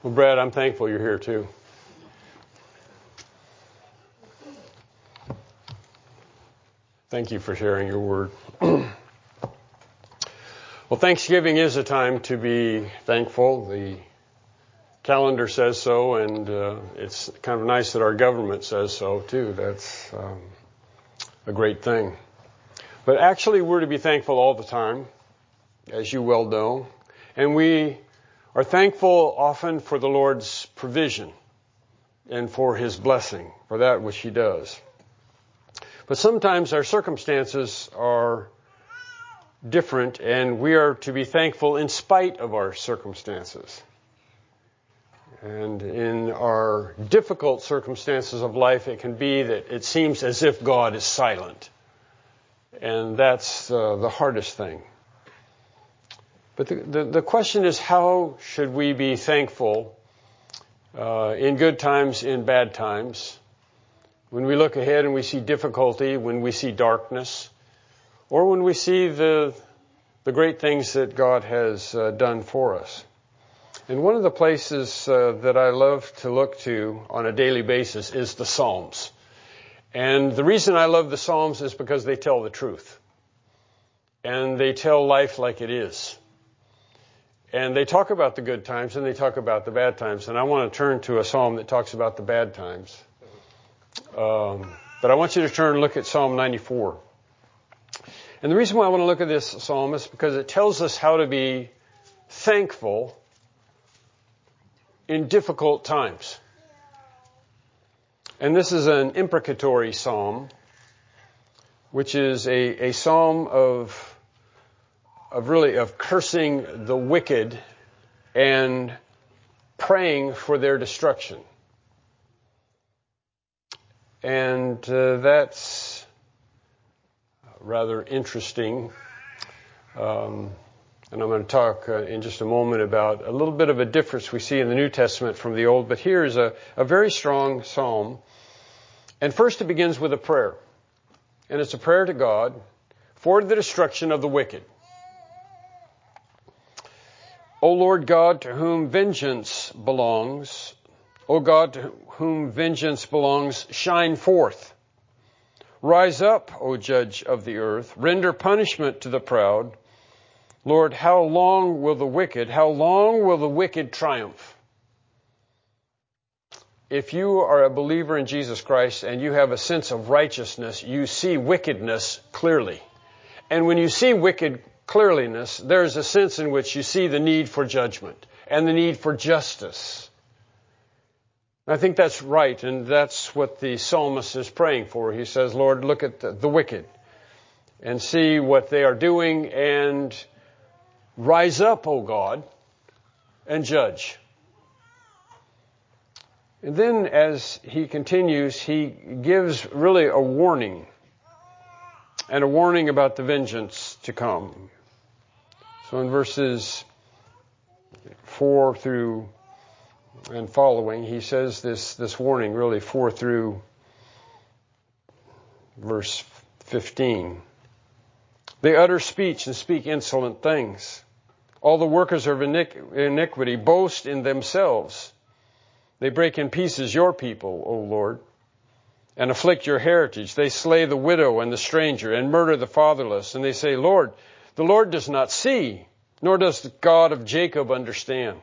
Well, Brad, I'm thankful you're here too. Thank you for sharing your word. well, Thanksgiving is a time to be thankful. The calendar says so, and uh, it's kind of nice that our government says so too. That's um, a great thing. But actually, we're to be thankful all the time, as you well know. And we are thankful often for the Lord's provision and for His blessing, for that which He does. But sometimes our circumstances are different and we are to be thankful in spite of our circumstances. And in our difficult circumstances of life, it can be that it seems as if God is silent. And that's uh, the hardest thing. But the, question is how should we be thankful uh, in good times, in bad times? When we look ahead and we see difficulty, when we see darkness, or when we see the, the great things that God has uh, done for us. And one of the places uh, that I love to look to on a daily basis is the Psalms. And the reason I love the Psalms is because they tell the truth. And they tell life like it is. And they talk about the good times and they talk about the bad times. And I want to turn to a psalm that talks about the bad times. Um, but I want you to turn and look at Psalm 94. And the reason why I want to look at this psalm is because it tells us how to be thankful in difficult times. And this is an imprecatory psalm, which is a, a psalm of of really of cursing the wicked and praying for their destruction. And uh, that's rather interesting. Um, and I'm going to talk uh, in just a moment about a little bit of a difference we see in the New Testament from the Old. But here is a, a very strong psalm. And first it begins with a prayer. And it's a prayer to God for the destruction of the wicked. O Lord God, to whom vengeance belongs, O God, to whom vengeance belongs, shine forth. Rise up, O Judge of the earth, render punishment to the proud. Lord, how long will the wicked, how long will the wicked triumph? If you are a believer in Jesus Christ and you have a sense of righteousness, you see wickedness clearly. And when you see wicked clearliness, there's a sense in which you see the need for judgment and the need for justice. I think that's right, and that's what the psalmist is praying for. He says, Lord, look at the, the wicked and see what they are doing and rise up, O God, and judge. And then as he continues, he gives really a warning and a warning about the vengeance to come. So in verses 4 through and following, he says this, this warning, really 4 through verse 15. They utter speech and speak insolent things. All the workers of iniquity boast in themselves. They break in pieces your people, O Lord, and afflict your heritage. They slay the widow and the stranger and murder the fatherless. And they say, Lord, the Lord does not see, nor does the God of Jacob understand.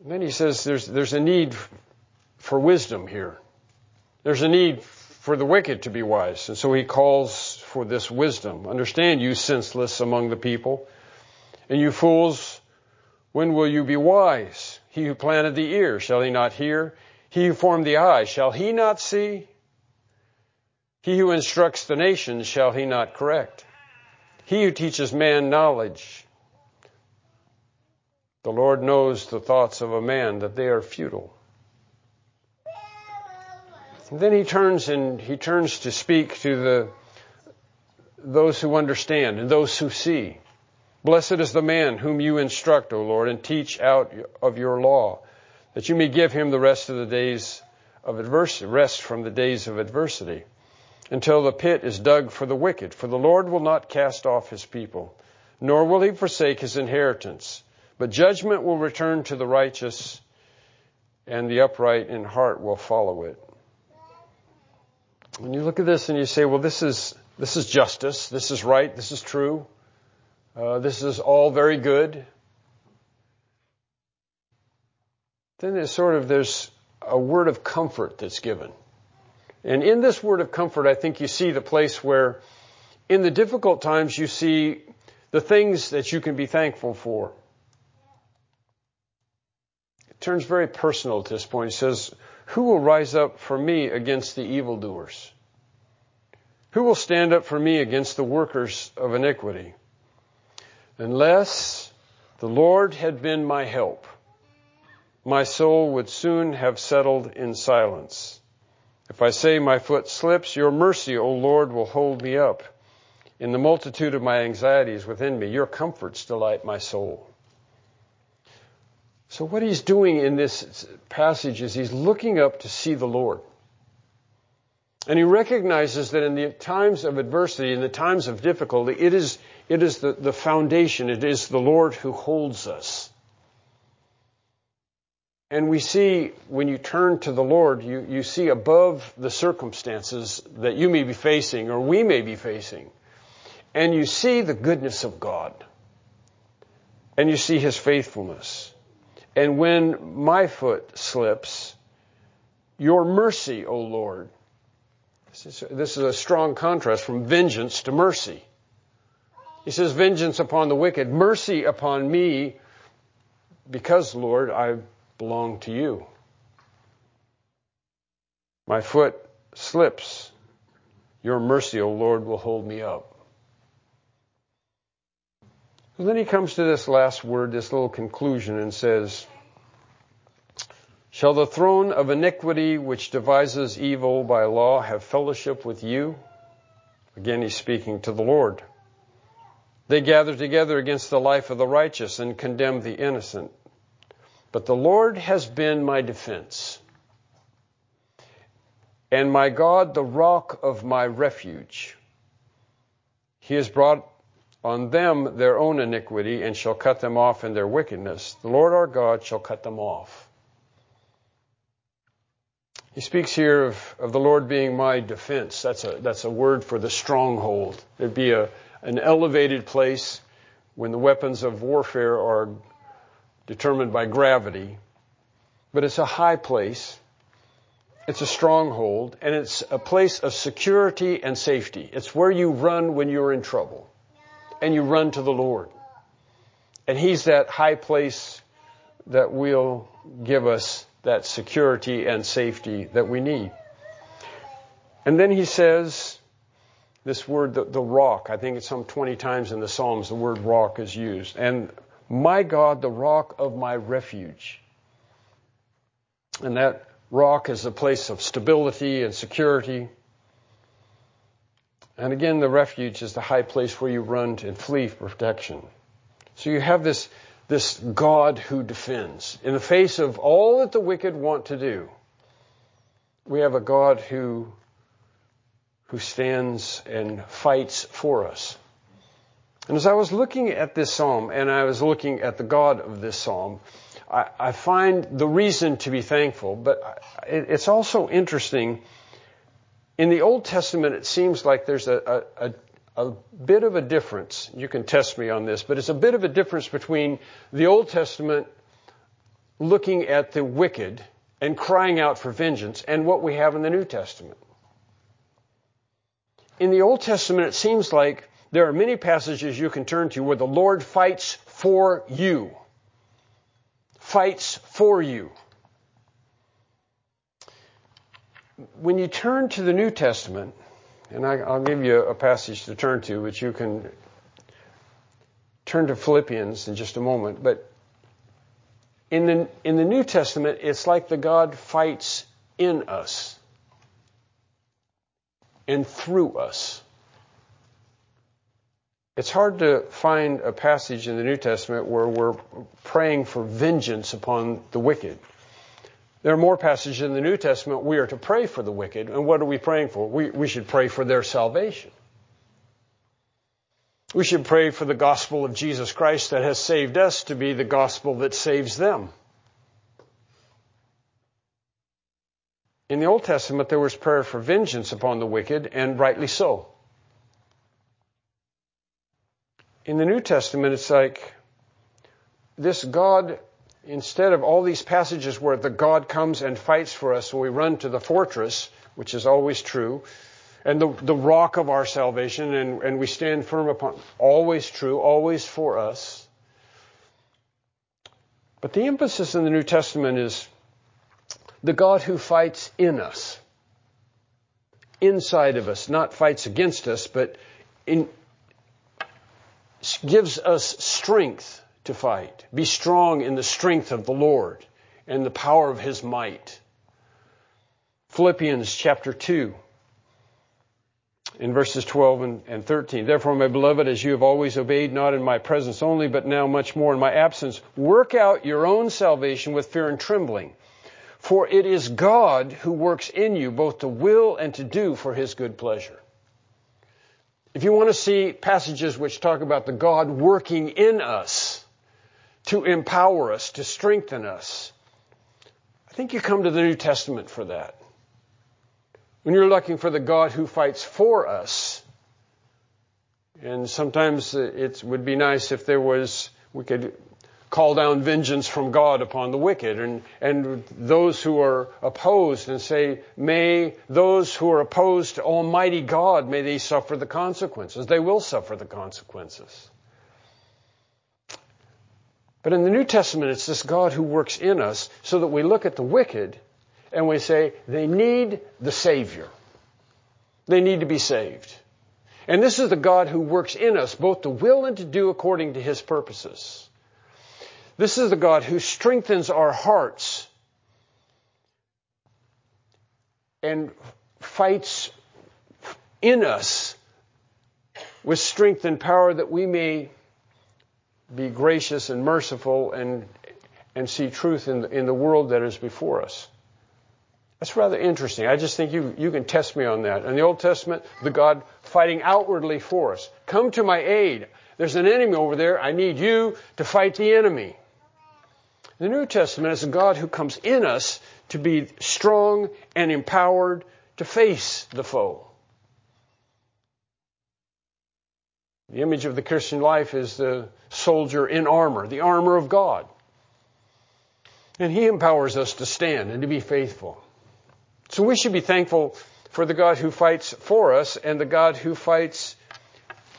And then he says there's, there's a need for wisdom here. There's a need for the wicked to be wise. And so he calls for this wisdom. Understand, you senseless among the people. And you fools, when will you be wise? He who planted the ear, shall he not hear? He who formed the eye, shall he not see? He who instructs the nations, shall he not correct? He who teaches man knowledge. The Lord knows the thoughts of a man, that they are futile. And then he turns and he turns to speak to the those who understand and those who see. Blessed is the man whom you instruct, O Lord, and teach out of your law, that you may give him the rest of the days of adversity, rest from the days of adversity until the pit is dug for the wicked. For the Lord will not cast off his people, nor will he forsake his inheritance. But judgment will return to the righteous, and the upright in heart will follow it. When you look at this and you say, well, this is, this is justice, this is right, this is true, uh, this is all very good, then there's sort of, there's a word of comfort that's given. And in this word of comfort, I think you see the place where in the difficult times you see the things that you can be thankful for. It turns very personal at this point. He says, Who will rise up for me against the evildoers? Who will stand up for me against the workers of iniquity? Unless the Lord had been my help, my soul would soon have settled in silence. If I say my foot slips, your mercy, O Lord, will hold me up. In the multitude of my anxieties within me, your comforts delight my soul. So what he's doing in this passage is he's looking up to see the Lord. And he recognizes that in the times of adversity, in the times of difficulty, it is, it is the, the foundation, it is the Lord who holds us. And we see, when you turn to the Lord, you, you see above the circumstances that you may be facing or we may be facing and you see the goodness of God, and you see His faithfulness. And when my foot slips, your mercy, O Lord. This is, this is a strong contrast from vengeance to mercy. He says, vengeance upon the wicked, mercy upon me, because, Lord, I belong to you. My foot slips. Your mercy, O Lord, will hold me up. And then he comes to this last word, this little conclusion, and says, Shall the throne of iniquity which devises evil by law have fellowship with you? Again, he's speaking to the Lord. They gather together against the life of the righteous and condemn the innocent. But the Lord has been my defense, and my God, the rock of my refuge. He has brought on them their own iniquity and shall cut them off in their wickedness. The Lord our God shall cut them off. He speaks here of, of the Lord being my defense. That's a, that's a word for the stronghold. It'd be a, an elevated place when the weapons of warfare are determined by gravity. But it's a high place. It's a stronghold and it's a place of security and safety. It's where you run when you're in trouble and you run to the Lord. And He's that high place that will give us that security and safety that we need. And then He says, this word, the, the rock, I think it's some 20 times in the Psalms the word rock is used. And my God, the rock of my refuge. And that rock is a place of stability and security. And again, the refuge is the high place where you run and flee for protection. So you have this, this God who defends. In the face of all that the wicked want to do, we have a God who, who stands and fights for us. And as I was looking at this psalm and I was looking at the God of this psalm, I, I find the reason to be thankful, but it's also interesting in the Old Testament, it seems like there's a, a, a, bit of a difference. You can test me on this, but it's a bit of a difference between the Old Testament looking at the wicked and crying out for vengeance and what we have in the New Testament. In the Old Testament, it seems like there are many passages you can turn to where the Lord fights for you. Fights for you. when you turn to the New Testament, and I, will give you a passage to turn to, which you can turn to Philippians in just a moment. But in the, in the New Testament, it's like the God fights in us and through us. It's hard to find a passage in the New Testament where we're praying for vengeance upon the wicked. There are more passages in the New Testament we are to pray for the wicked. And what are we praying for? We, we should pray for their salvation. We should pray for the gospel of Jesus Christ that has saved us to be the gospel that saves them. In the Old Testament, there was prayer for vengeance upon the wicked, and rightly so. In the New Testament, it's like this God, instead of all these passages where the God comes and fights for us we run to the fortress, which is always true, and the, the rock of our salvation, and, and we stand firm upon, always true, always for us. But the emphasis in the New Testament is the God who fights in us, inside of us, not fights against us, but in, gives us strength to fight. Be strong in the strength of the Lord and the power of his might. Philippians chapter 2 in verses 12 and, and 13. Therefore, my beloved, as you have always obeyed, not in my presence only, but now much more in my absence, work out your own salvation with fear and trembling. For it is God who works in you both to will and to do for his good pleasure. If you want to see passages which talk about the God working in us to empower us, to strengthen us, I think you come to the New Testament for that. When you're looking for the God who fights for us, and sometimes it would be nice if there was, we could call down vengeance from God upon the wicked and, and those who are opposed and say, may those who are opposed to Almighty God, may they suffer the consequences. They will suffer the consequences. But in the New Testament, it's this God who works in us so that we look at the wicked and we say, they need the Savior. They need to be saved. And this is the God who works in us both to will and to do according to His purposes. This is the God who strengthens our hearts and fights in us with strength and power that we may be gracious and merciful and, and see truth in the, in the world that is before us. That's rather interesting. I just think you, you can test me on that. In the Old Testament, the God fighting outwardly for us. Come to my aid. There's an enemy over there. I need you to fight the enemy. The New Testament is a God who comes in us to be strong and empowered to face the foe. The image of the Christian life is the soldier in armor, the armor of God. And He empowers us to stand and to be faithful. So we should be thankful for the God who fights for us and the God who fights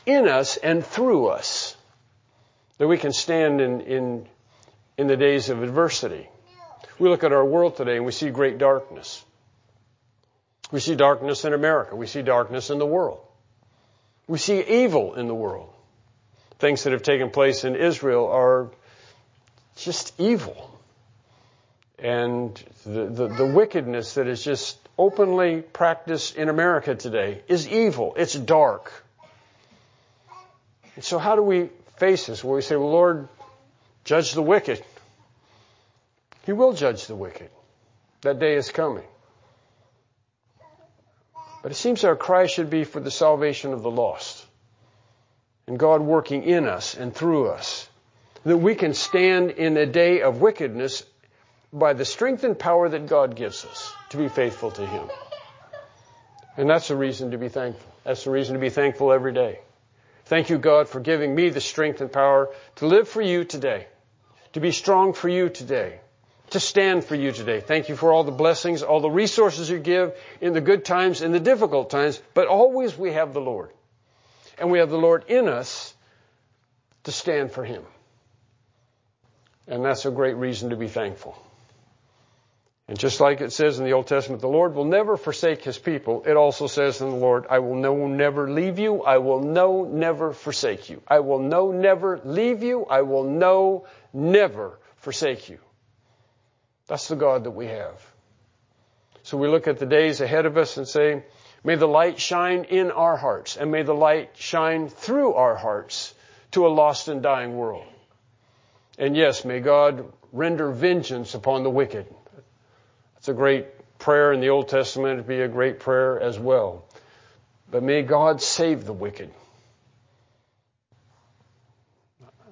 in us and through us. That we can stand in, in in the days of adversity. We look at our world today and we see great darkness. We see darkness in America. We see darkness in the world. We see evil in the world. Things that have taken place in Israel are just evil. And the, the, the wickedness that is just openly practiced in America today is evil. It's dark. And so how do we face this? Well, we say, well, Lord, judge the wicked. He will judge the wicked. That day is coming. But it seems our cry should be for the salvation of the lost. And God working in us and through us. That we can stand in a day of wickedness by the strength and power that God gives us to be faithful to Him. And that's a reason to be thankful. That's the reason to be thankful every day. Thank you, God, for giving me the strength and power to live for you today, to be strong for you today, to stand for you today. Thank you for all the blessings, all the resources you give in the good times, in the difficult times, but always we have the Lord. And we have the Lord in us to stand for Him. And that's a great reason to be thankful. And just like it says in the Old Testament, the Lord will never forsake His people. It also says in the Lord, I will no never leave you. I will no never forsake you. I will no never leave you. I will no never forsake you. That's the God that we have. So we look at the days ahead of us and say, may the light shine in our hearts and may the light shine through our hearts to a lost and dying world. And yes, may God render vengeance upon the wicked. That's a great prayer in the Old Testament. It'd be a great prayer as well. But may God save the wicked.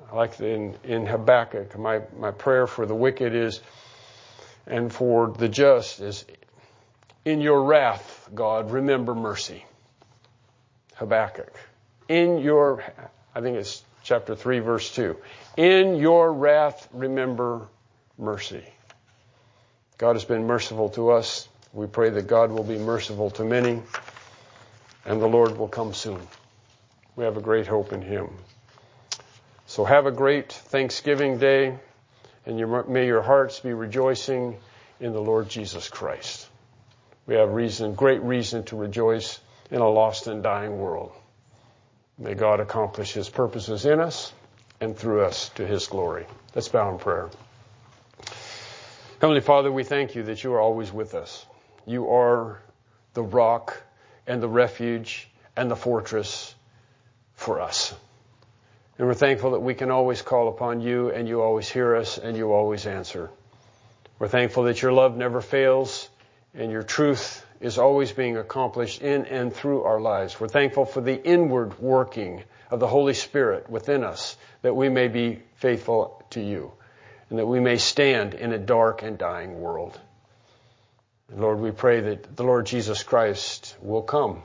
I like in, in Habakkuk, my, my prayer for the wicked is, and for the just is, in your wrath, God, remember mercy. Habakkuk. In your, I think it's chapter 3, verse 2. In your wrath, remember mercy. God has been merciful to us. We pray that God will be merciful to many, and the Lord will come soon. We have a great hope in Him. So have a great Thanksgiving day, and may your hearts be rejoicing in the Lord Jesus Christ. We have reason, great reason to rejoice in a lost and dying world. May God accomplish His purposes in us and through us to His glory. Let's bow in prayer. Heavenly Father, we thank you that you are always with us. You are the rock and the refuge and the fortress for us. And we're thankful that we can always call upon you and you always hear us and you always answer. We're thankful that your love never fails and your truth is always being accomplished in and through our lives. We're thankful for the inward working of the Holy Spirit within us that we may be faithful to you and that we may stand in a dark and dying world. And Lord, we pray that the Lord Jesus Christ will come.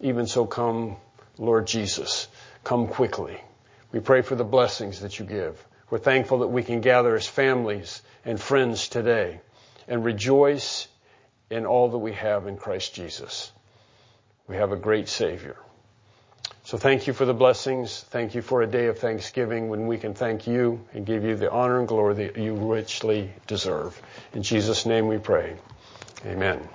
Even so come, Lord Jesus, come quickly. We pray for the blessings that you give. We're thankful that we can gather as families and friends today and rejoice in all that we have in Christ Jesus. We have a great Savior. So thank you for the blessings. Thank you for a day of thanksgiving when we can thank you and give you the honor and glory that you richly deserve. In Jesus' name we pray. Amen.